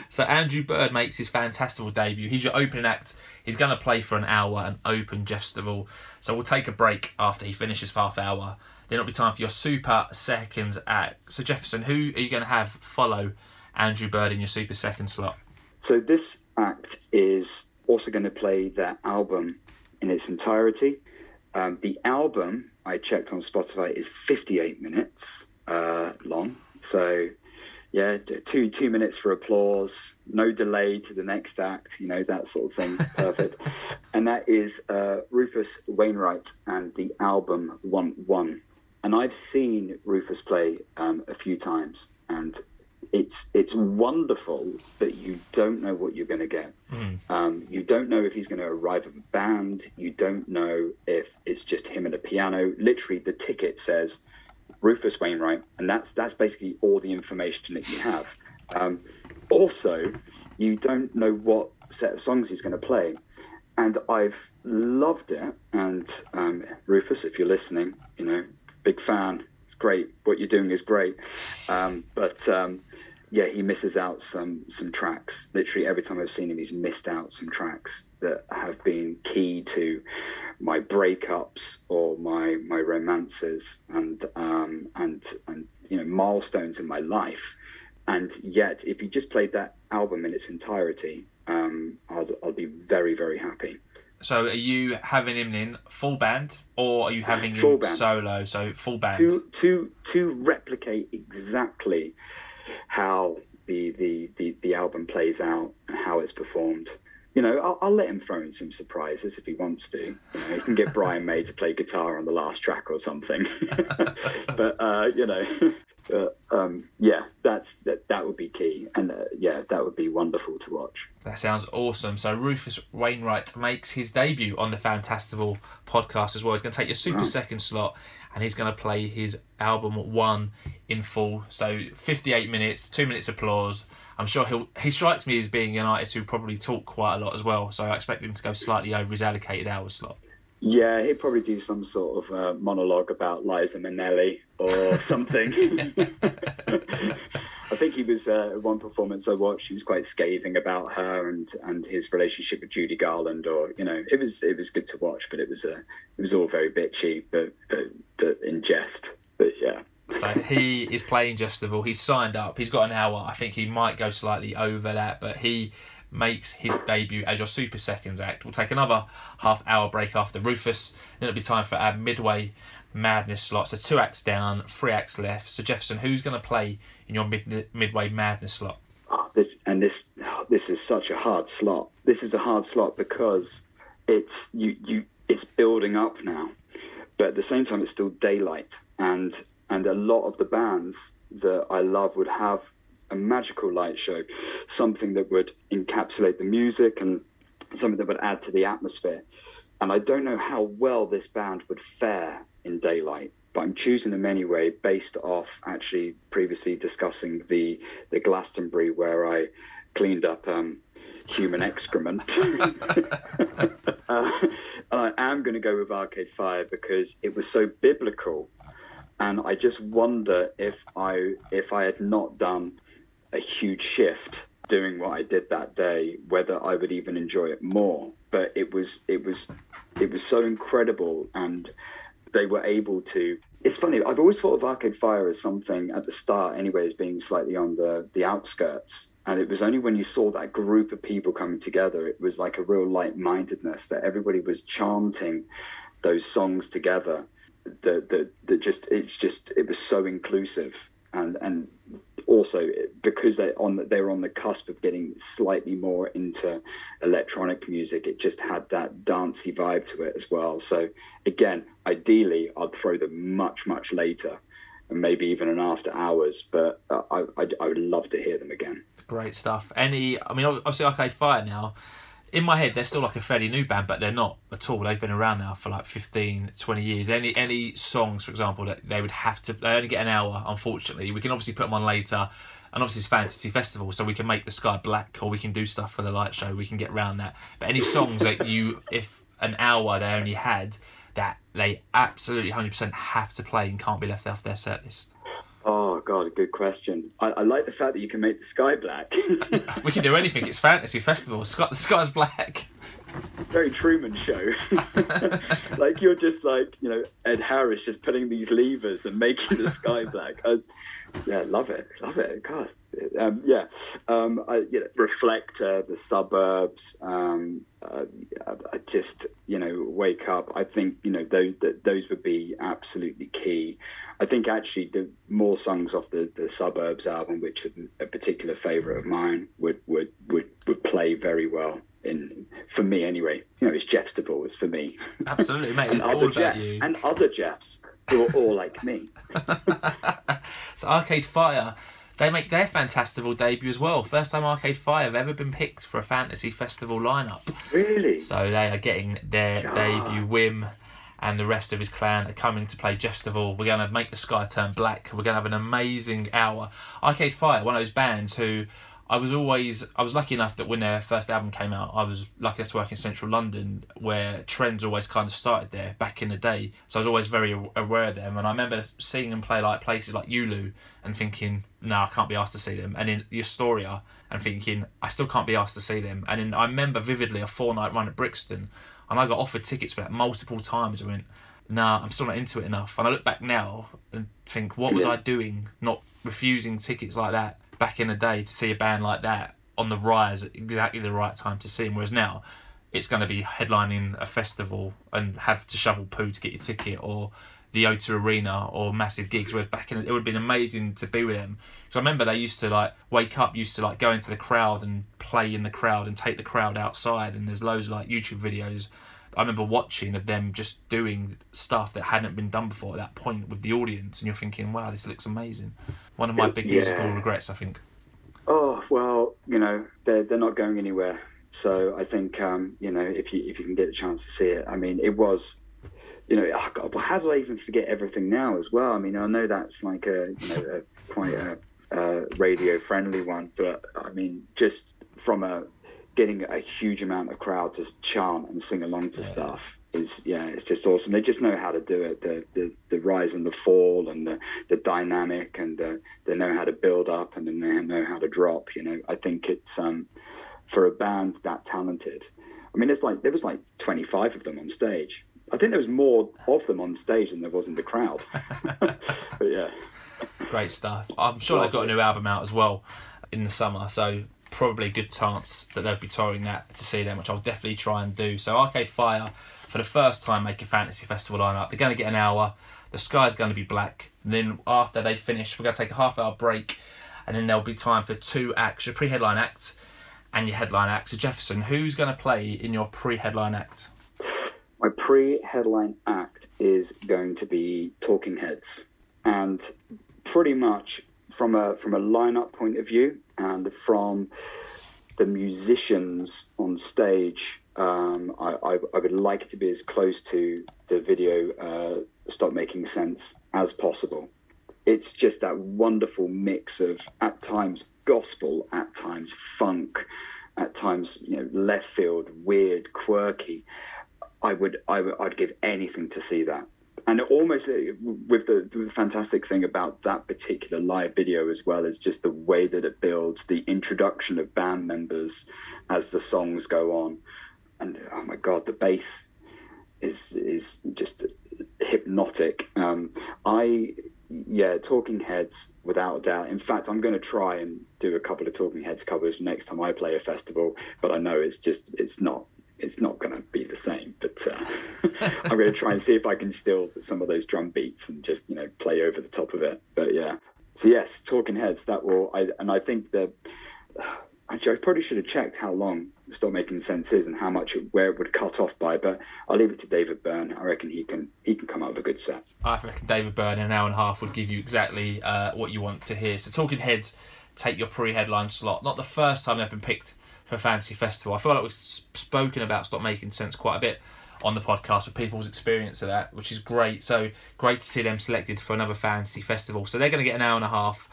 so Andrew Bird makes his Fantastival debut. He's your opening act. He's going to play for an hour and open Jeffstival. So we'll take a break after he finishes half hour then it'll be time for your super seconds act. So Jefferson, who are you going to have follow Andrew Bird in your super second slot? So this act is also going to play their album in its entirety. Um, the album I checked on Spotify is 58 minutes uh, long. So yeah, two two minutes for applause, no delay to the next act, you know that sort of thing. Perfect. and that is uh, Rufus Wainwright and the album One One and I've seen Rufus play um, a few times, and it's it's wonderful that you don't know what you're going to get. Mm. Um, you don't know if he's going to arrive with a band. You don't know if it's just him and a piano. Literally, the ticket says Rufus Wainwright, and that's that's basically all the information that you have. Um, also, you don't know what set of songs he's going to play, and I've loved it. And um, Rufus, if you're listening, you know big fan. It's great. What you're doing is great. Um, but um, yeah, he misses out some some tracks. Literally every time I've seen him, he's missed out some tracks that have been key to my breakups or my my romances and um, and and you know milestones in my life. And yet, if he just played that album in its entirety, um, I'll I'll be very very happy. So are you having him in full band, or are you having full him band. solo? So full band. To to to replicate exactly how the the the, the album plays out and how it's performed. You know, I'll, I'll let him throw in some surprises if he wants to. You know, he can get Brian May to play guitar on the last track or something. but uh, you know, but um, yeah, that's that. That would be key, and uh, yeah, that would be wonderful to watch. That sounds awesome. So Rufus Wainwright makes his debut on the Fantastival podcast as well. He's going to take your super right. second slot, and he's going to play his album one in full. So fifty-eight minutes, two minutes applause. I'm sure he'll. He strikes me as being an artist who probably talk quite a lot as well. So I expect him to go slightly over his allocated hour slot. Yeah, he'd probably do some sort of uh, monologue about Liza Minnelli or something. I think he was uh, one performance I watched. He was quite scathing about her and and his relationship with Judy Garland. Or you know, it was it was good to watch, but it was a uh, it was all very bitchy, but but but in jest. But yeah. So he is playing Jeffstival. He's signed up. He's got an hour. I think he might go slightly over that, but he makes his debut as your Super Seconds act. We'll take another half hour break after Rufus, then it'll be time for our midway madness slot. So two acts down, three acts left. So Jefferson, who's going to play in your mid, midway madness slot? Oh, this and this oh, this is such a hard slot. This is a hard slot because it's you you it's building up now. but at the same time, it's still daylight, and and a lot of the bands that I love would have a magical light show, something that would encapsulate the music and something that would add to the atmosphere. And I don't know how well this band would fare in daylight, but I'm choosing them anyway based off actually previously discussing the the Glastonbury where I cleaned up um, human excrement. uh, and I am going to go with Arcade Fire because it was so biblical, and I just wonder if I if I had not done a huge shift doing what I did that day, whether I would even enjoy it more. But it was it was it was so incredible, and they were able to. It's funny. I've always thought of Arcade Fire as something at the start, anyway, as being slightly on the the outskirts. And it was only when you saw that group of people coming together, it was like a real light mindedness that everybody was chanting those songs together. That that just it's just it was so inclusive. And and also because they on they were on the cusp of getting slightly more into electronic music it just had that dancey vibe to it as well. So again ideally i'd throw them much much later and maybe even an after hours but uh, I, I, I would love to hear them again. Great stuff. Any i mean obviously arcade fire now in my head, they're still like a fairly new band, but they're not at all. They've been around now for like 15, 20 years. Any any songs, for example, that they would have to, they only get an hour, unfortunately. We can obviously put them on later. And obviously, it's Fantasy Festival, so we can make the sky black or we can do stuff for the light show. We can get around that. But any songs that you, if an hour they only had, that they absolutely 100% have to play and can't be left off their set list. Oh God, a good question. I, I, like the fact that you can make the sky black. we can do anything. It's fantasy festival. The sky's black. It's very Truman Show. like you're just like you know Ed Harris just putting these levers and making the sky black. I, yeah, love it, love it. God, um, yeah. Um, I, you know, Reflector, the suburbs. Um, uh, I just you know wake up. I think you know those those would be absolutely key. I think actually the more songs off the, the suburbs album, which are a particular favourite of mine, would would would would play very well in for me anyway. You know, it's Jeff It's for me. Absolutely, mate. and other Jeffs and other Jeffs who are all like me. so Arcade Fire, they make their Fantastival debut as well. First time Arcade Fire have ever been picked for a fantasy festival lineup. Really? So they are getting their God. debut. Win and the rest of his clan are coming to play Jeffstival. We're going to make the sky turn black. We're going to have an amazing hour. Arcade Fire, one of those bands who I was always I was lucky enough that when their first album came out, I was lucky enough to work in central London, where trends always kind of started there back in the day. So I was always very aware of them, and I remember seeing them play like places like ULU and thinking, "No, I can't be asked to see them." And in the Astoria, and thinking, "I still can't be asked to see them." And then I remember vividly a four night run at Brixton, and I got offered tickets for that multiple times. I went, "Nah, I'm still not into it enough." And I look back now and think, "What was I doing, not refusing tickets like that?" Back in the day to see a band like that on the rise at exactly the right time to see them. Whereas now, it's going to be headlining a festival and have to shovel poo to get your ticket, or the O2 Arena, or massive gigs. Whereas back in it would have been amazing to be with them. Because I remember they used to like wake up, used to like go into the crowd and play in the crowd and take the crowd outside. And there's loads of like YouTube videos. I remember watching of them just doing stuff that hadn't been done before at that point with the audience, and you're thinking, "Wow, this looks amazing." One of my big yeah. musical regrets, I think. Oh well, you know they're they're not going anywhere. So I think um, you know if you if you can get a chance to see it, I mean it was, you know, oh God, how do I even forget everything now as well? I mean I know that's like a you know a, quite a, a radio friendly one, but I mean just from a getting a huge amount of crowd to chant and sing along to yeah. stuff is yeah, it's just awesome. They just know how to do it. The the, the rise and the fall and the, the dynamic and the, they know how to build up and then they know how to drop. You know, I think it's um for a band that talented. I mean, it's like there was like twenty five of them on stage. I think there was more of them on stage than there was in the crowd. but yeah, great stuff. I'm sure Lovely. they've got a new album out as well in the summer. So probably a good chance that they'll be touring that to see them, which I'll definitely try and do. So Arcade Fire for the first time make a fantasy festival lineup. They're going to get an hour. The sky's going to be black. And then after they finish, we're going to take a half hour break, and then there'll be time for two acts: your pre-headline act and your headline act. So Jefferson, who's going to play in your pre-headline act? my pre-headline act is going to be Talking Heads, and pretty much from a from a lineup point of view, and from the musicians on stage, um, I, I, I, would like to be as close to the video uh, "Stop Making Sense" as possible. It's just that wonderful mix of at times gospel, at times funk, at times you know left field, weird, quirky. I would I would I'd give anything to see that. And almost uh, with the, the fantastic thing about that particular live video as well is just the way that it builds the introduction of band members as the songs go on, and oh my god, the bass is is just hypnotic. Um, I yeah, Talking Heads, without a doubt. In fact, I'm going to try and do a couple of Talking Heads covers next time I play a festival. But I know it's just it's not it's not going to be the same. But uh, I'm going to try and see if I can steal some of those drum beats and just you know play over the top of it. But yeah, so yes, Talking Heads. That will. I and I think that. Actually, I probably should have checked how long Stop Making Sense is and how much it, where it would cut off by, but I'll leave it to David Byrne. I reckon he can he can come up with a good set. I reckon David Byrne in an hour and a half would give you exactly uh, what you want to hear. So Talking Heads take your pre-headline slot. Not the first time they've been picked for Fantasy Festival. I feel like we've spoken about Stop Making Sense quite a bit on the podcast with people's experience of that, which is great. So great to see them selected for another Fantasy Festival. So they're going to get an hour and a half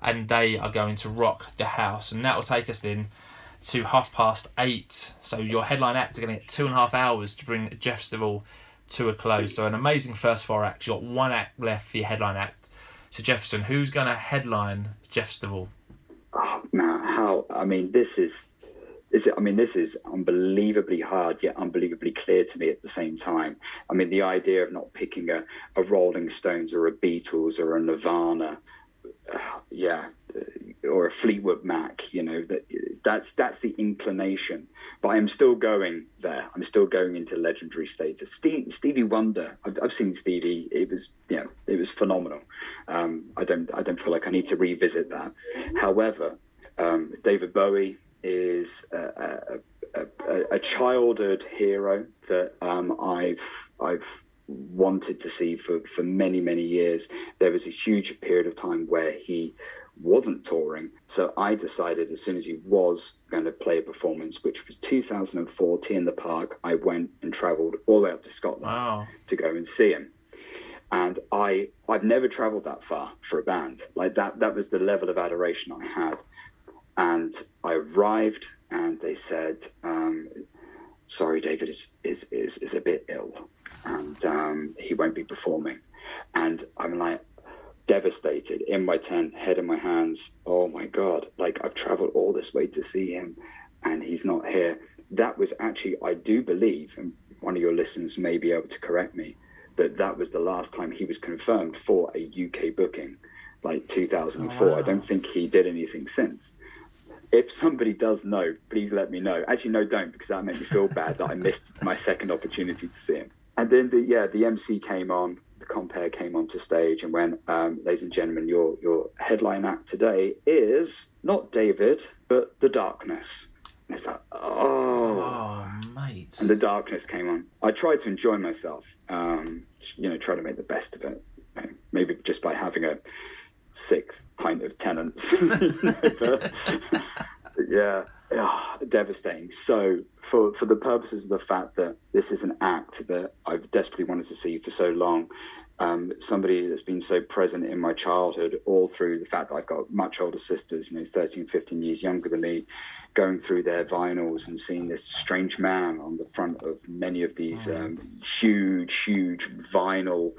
and they are going to rock the house. And that will take us in to half past eight. So your headline act are going to get two and a half hours to bring Jeff Jeffstival to a close. So an amazing first four acts. You've got one act left for your headline act. So Jefferson, who's going to headline Jeff Jeffstival? Oh man, how? I mean, this is. Is it, I mean, this is unbelievably hard, yet unbelievably clear to me at the same time. I mean, the idea of not picking a, a Rolling Stones or a Beatles or a Nirvana uh, yeah, or a Fleetwood Mac. You know that that's that's the inclination. But I'm still going there. I'm still going into legendary status. Steve, Stevie Wonder. I've, I've, seen Stevie. It was you know it was phenomenal. Um, I don't I don't feel like I need to revisit that. However, um, David Bowie is a, a, a, a childhood hero that um, I've I've wanted to see for, for many, many years. There was a huge period of time where he wasn't touring. So I decided as soon as he was going to play a performance, which was 2004, T in the Park, I went and traveled all the way up to Scotland wow. to go and see him. And I I've never traveled that far for a band. Like that that was the level of adoration I had. And I arrived and they said, um, sorry, David is, is is is a bit ill and um, he won't be performing. And I'm like devastated in my tent, head in my hands. Oh my God, like I've traveled all this way to see him and he's not here. That was actually, I do believe, and one of your listeners may be able to correct me, that that was the last time he was confirmed for a UK booking, like 2004. Oh, wow. I don't think he did anything since if somebody does know, please let me know. Actually, no, don't, because that made me feel bad that I missed my second opportunity to see him and then the yeah the MC came on, the compere came onto stage and went, um, ladies and gentlemen, your your headline act today is not David but the Darkness. And it's like oh, oh mate. And the Darkness came on. I tried to enjoy myself, um, you know, try to make the best of it. Maybe just by having a sixth pint of Tennent's. but, yeah oh, devastating. So, for for the purposes of the fact that this is an act that I've desperately wanted to see for so long, um, somebody that's been so present in my childhood, all through the fact that I've got much older sisters, you know, 13, 15 years younger than me, going through their vinyls and seeing this strange man on the front of many of these mm. um, huge, huge vinyl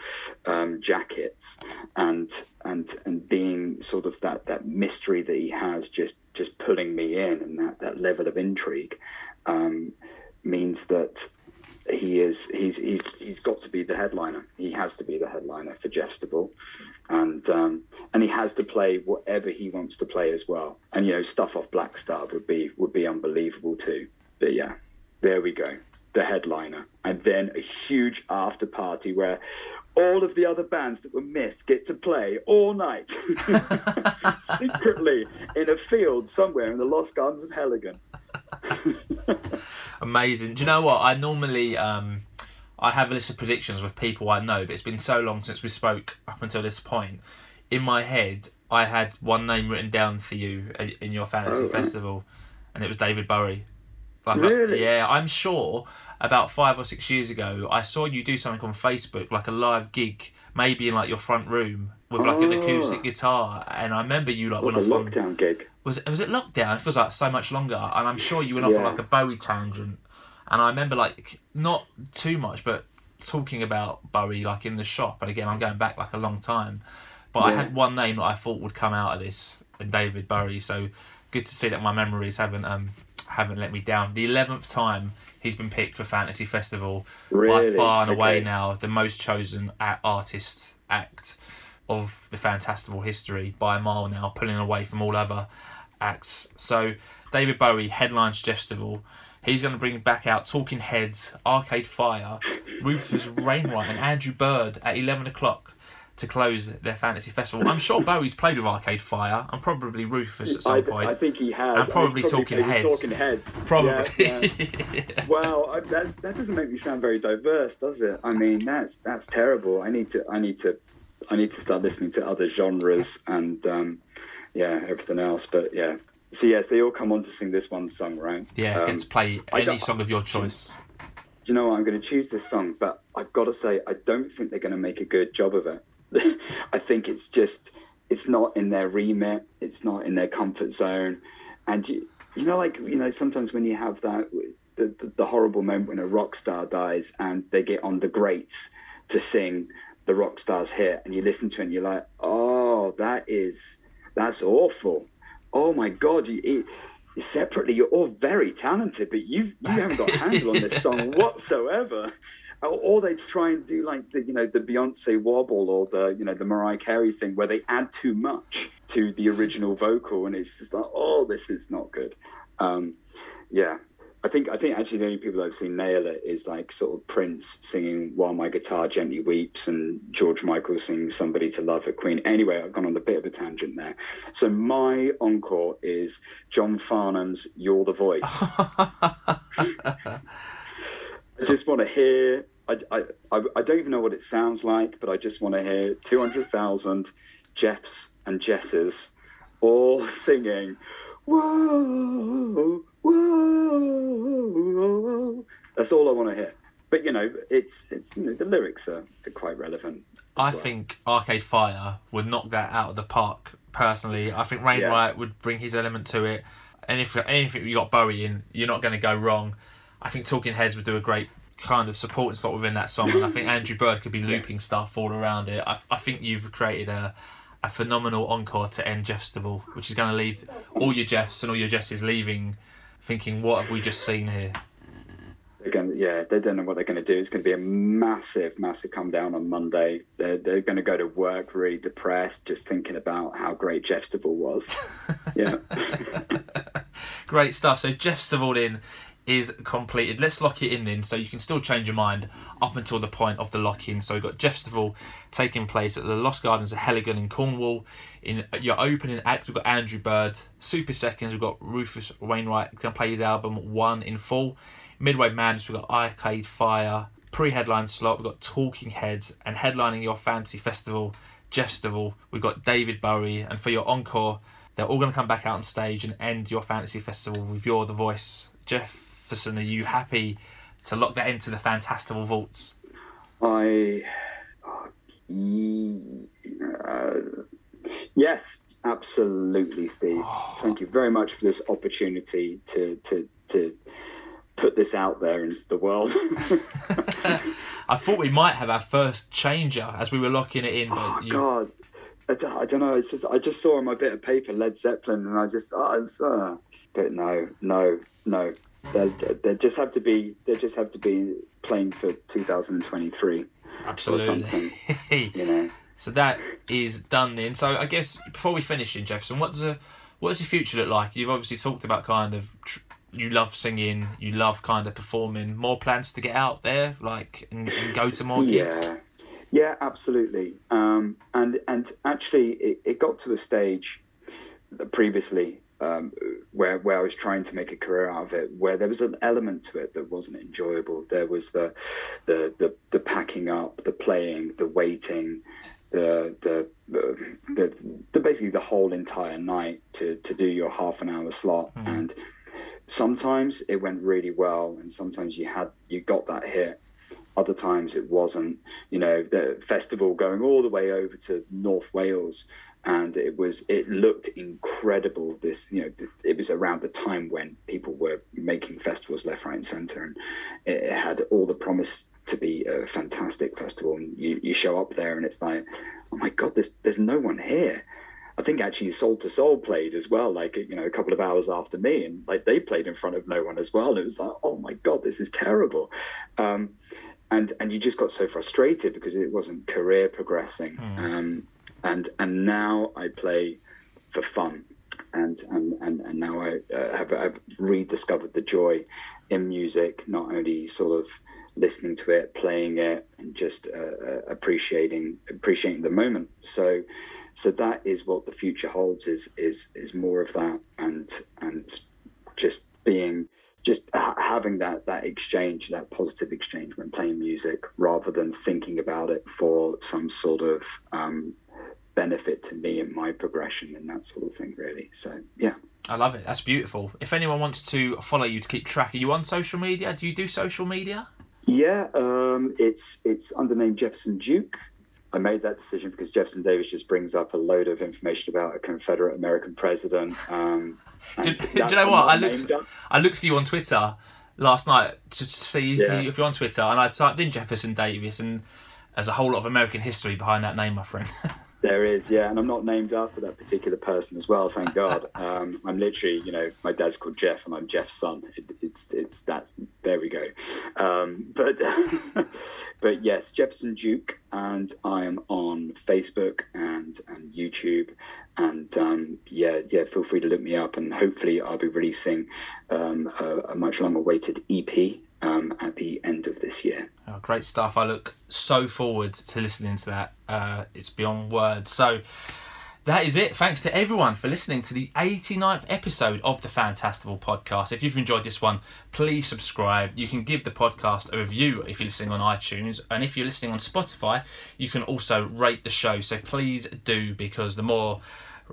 um, jackets, and and and being sort of that that mystery that he has just just pulling me in, and that that level of intrigue um, means that he is he's he's he's got to be the headliner. He has to be the headliner for Jeffstival, and um, and he has to play whatever he wants to play as well. And you know, stuff off Blackstar would be would be unbelievable too. But yeah, there we go, the headliner, and then a huge after party where all of the other bands that were missed get to play all night secretly in a field somewhere in the Lost Gardens of Heligan. Amazing. Do you know what? I normally um, I have a list of predictions with people I know, but it's been so long since we spoke up until this point. In my head, I had one name written down for you in your fantasy Oh, right. festival, and it was David Bowie. Like, Really? yeah, I'm sure about five or six years ago, I saw you do something on Facebook, like a live gig, maybe in like your front room with like an Oh. acoustic guitar, and I remember you like What went the off on lockdown gig? Was it was it lockdown? It feels like so much longer, and I'm sure you went off on like a Bowie tangent, and I remember like not too much, but talking about Bowie like in the shop, and again I'm going back like a long time, but I had one name that I thought would come out of this, and David Bowie. So good to see that my memories haven't um haven't let me down. The eleventh time he's been picked for Fantasy Festival Really? by far and away Okay. now the most chosen artist act of the Fantastival history by a mile now, pulling away from all other acts. So David Bowie headlines Festival. He's going to bring back out Talking Heads, Arcade Fire, Rufus Wainwright, and Andrew Bird at eleven o'clock to close their fantasy festival. I'm sure Bowie's played with Arcade Fire and probably Rufus at some I, point. I think he has. And he's probably Talking Heads. Talking heads. probably. Yeah, yeah. Wow, that's, that doesn't make me sound very diverse, does it? I mean, that's that's terrible. I need to I need to I need to start listening to other genres and um, yeah, everything else. But yeah, so yes, they all come on to sing this one song, right? yeah, Um, get to play any song of your choice. do you know what? I'm going to choose this song, but I've got to say, I don't think they're going to make a good job of it. I think it's just, it's not in their remit, it's not in their comfort zone. And, you, you know, like, you know, sometimes when you have that, the, the, the horrible moment when a rock star dies and they get on the greats to sing the rock star's hit, and you listen to it and you're like, oh, that is, that's awful. Oh my God, you, it, separately you're all very talented but you you haven't got a handle on this song whatsoever. Or, or they try and do like the you know the beyonce wobble or the you know the mariah carey thing where they add too much to the original vocal and it's just like oh this is not good. Um yeah I think I think actually the only people I've seen nail it is like sort of Prince singing "While My Guitar Gently Weeps" and George Michael singing "Somebody to Love" at Queen. Anyway, I've gone on a bit of a tangent there. So my encore is John Farnham's "You're the Voice." I just want to hear. I, I, I don't even know what it sounds like, but I just want to hear two hundred thousand Jeffs and Jesses all singing. Whoa, whoa. That's all I want to hear. But you know, it's it's you know, the lyrics are, quite relevant. I well. think Arcade Fire would knock that out of the park. Personally, I think Wainwright would bring his element to it. And if anything you got Bowie in, you're not going to go wrong. I think Talking Heads would do a great kind of supporting slot within that song, and I think Andrew Bird could be looping stuff all around it. I, I think you've created a a phenomenal encore to end Jeffstival, which is going to leave all your Jeffs and all your Jesses leaving, thinking, "What have we just seen here?" They're going, yeah, they don't know what they're going to do. It's going to be a massive, massive come down on Monday. They're, they're going to go to work really depressed, just thinking about how great Jeffstival was. Yeah. Great stuff. So Jeff Stavaldin is completed. Let's lock it in then, so you can still change your mind up until the point of the lock-in. So we've got Jeffstival taking place at the Lost Gardens of Heligan in Cornwall. In your opening act, we've got Andrew Bird. Super seconds, we've got Rufus Wainwright going to play his album One in Full. Midway Madness, we've got Arcade Fire. Pre-headline slot, we've got Talking Heads, and headlining your fantasy festival, Jeffstival. We've got David Bowie, and for your encore, they're all going to come back out on stage and end your fantasy festival with You're the Voice. Jefferson, are you happy to lock that into the Fantastival vaults? I. uh, yes, absolutely, Steve. Thank you very much for this opportunity to, to, to put this out there into the world. I thought we might have our first changer as we were locking it in, but Oh you, God, I don't, I don't know. It's just I just saw on my bit of paper Led Zeppelin, and I just oh, it's, uh, but no, no, no. They they just have to be they just have to be playing for 2023 or absolutely. something. You know, so that is done then. So I guess before we finish in Jefferson, what's the a what does your future look like? You've obviously talked about kind of tr- you love singing, you love kind of performing. More plans to get out there, like and, and go to more gigs. yeah, yeah, absolutely. Um, and and actually, it, it got to a stage previously um, where where I was trying to make a career out of it, where there was an element to it that wasn't enjoyable. There was the the the, the packing up, the playing, the waiting, the the, the the, the basically the whole entire night to to do your half an hour slot mm. and sometimes it went really well and sometimes you had you got that hit other times it wasn't you know the festival going all the way over to north wales and it was it looked incredible this you know it was around the time when people were making festivals left right and center and it had all the promise to be a fantastic festival and you, you show up there and it's like oh my god there's there's no one here I think actually Soul II Soul played as well, like you know, a couple of hours after me, and like they played in front of no one as well. And it was like, oh my god, this is terrible. Um, and and you just got so frustrated because it wasn't career progressing. Mm. Um, and and now I play for fun, and and and, and now I uh, have I've rediscovered the joy in music, not only sort of listening to it, playing it, and just uh, uh, appreciating appreciating the moment. So so that is what the future holds is is is more of that and and just being just having that that exchange, that positive exchange when playing music, rather than thinking about it for some sort of um, benefit to me and my progression and that sort of thing. Really, so yeah. I love it. That's beautiful. If anyone wants to follow you to keep track, are you on social media? Do you do social media? Yeah, um, it's it's under name Jefferson Duke. I made that decision because Jefferson Davis just brings up a load of information about a Confederate American president. Um, do, do, you know what? I looked, I looked for you on Twitter last night to see yeah. if, you, are on Twitter, and I typed in Jefferson Davis, and there's a whole lot of American history behind that name, my friend. There is, yeah, and I'm not named after that particular person as well. Thank God. Um, I'm literally, you know, my dad's called Jeff, and I'm Jeff's son. It, it's, it's that's there we go. Um, but, but yes, Jefferson Duke, and I am on Facebook and and YouTube, and um, yeah, yeah, feel free to look me up, and hopefully I'll be releasing um, a, a much longer awaited EP um, at the end of this year. Oh, great stuff. I look so forward to listening to that. Uh, it's beyond words. So that is it. Thanks to everyone for listening to the 89th episode of the Fantastival podcast. If you've enjoyed this one, please subscribe. You can give the podcast a review if you're listening on iTunes. And if you're listening on Spotify, you can also rate the show. So please do because the more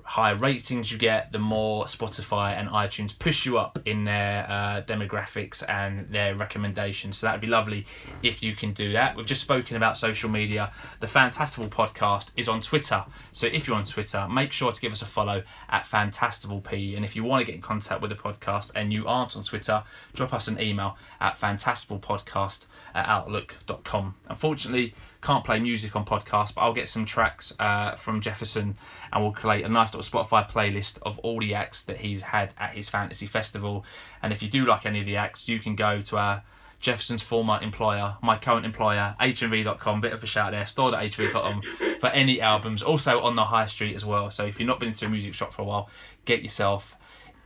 higher ratings you get, the more Spotify and iTunes push you up in their uh, demographics and their recommendations. So that would be lovely if you can do that. We've just spoken about social media. The Fantastival podcast is on Twitter. So if you're on Twitter, make sure to give us a follow at FantastivalP. And if you want to get in contact with the podcast and you aren't on Twitter, drop us an email at fantastivalpodcast at outlook.com. Unfortunately, can't play music on podcast, but I'll get some tracks uh, from Jefferson and we'll create a nice little Spotify playlist of all the acts that he's had at his fantasy festival. And if you do like any of the acts, you can go to our Jefferson's former employer, my current employer, HMV.com, bit of a shout there, stored@hmv.com for any albums. Also on the high street as well. So if you've not been to a music shop for a while, get yourself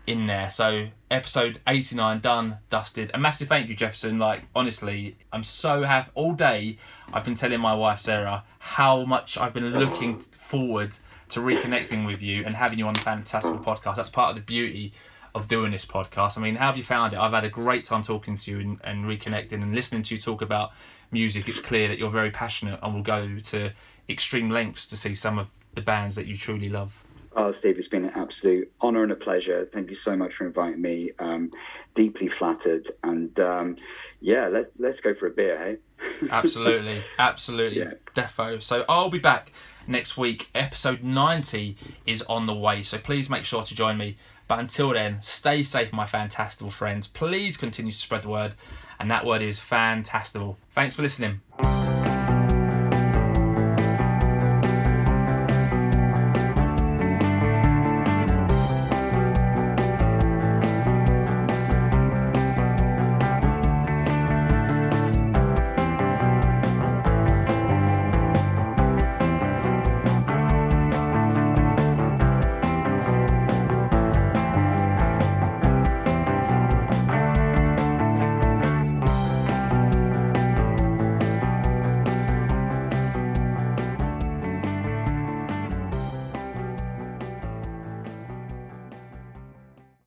in there. So episode 89 done, dusted. A massive thank you, Jefferson. Like honestly, I'm so happy. All day I've been telling my wife Sarah how much I've been looking forward to reconnecting with you and having you on the Fantastival podcast. That's part of the beauty of doing this podcast. I mean, how have you found it? I've had a great time talking to you and, and reconnecting and listening to you talk about music. It's clear that you're very passionate and will go to extreme lengths to see some of the bands that you truly love. Oh, Steve, it's been an absolute honor and a pleasure. Thank you so much for inviting me. Um, deeply flattered, and um, yeah, let's let's go for a beer, hey? absolutely, absolutely, yeah. defo. So I'll be back next week. Episode ninety is on the way, so please make sure to join me. But until then, stay safe, my fantastival friends. Please continue to spread the word, and that word is fantastival. Thanks for listening.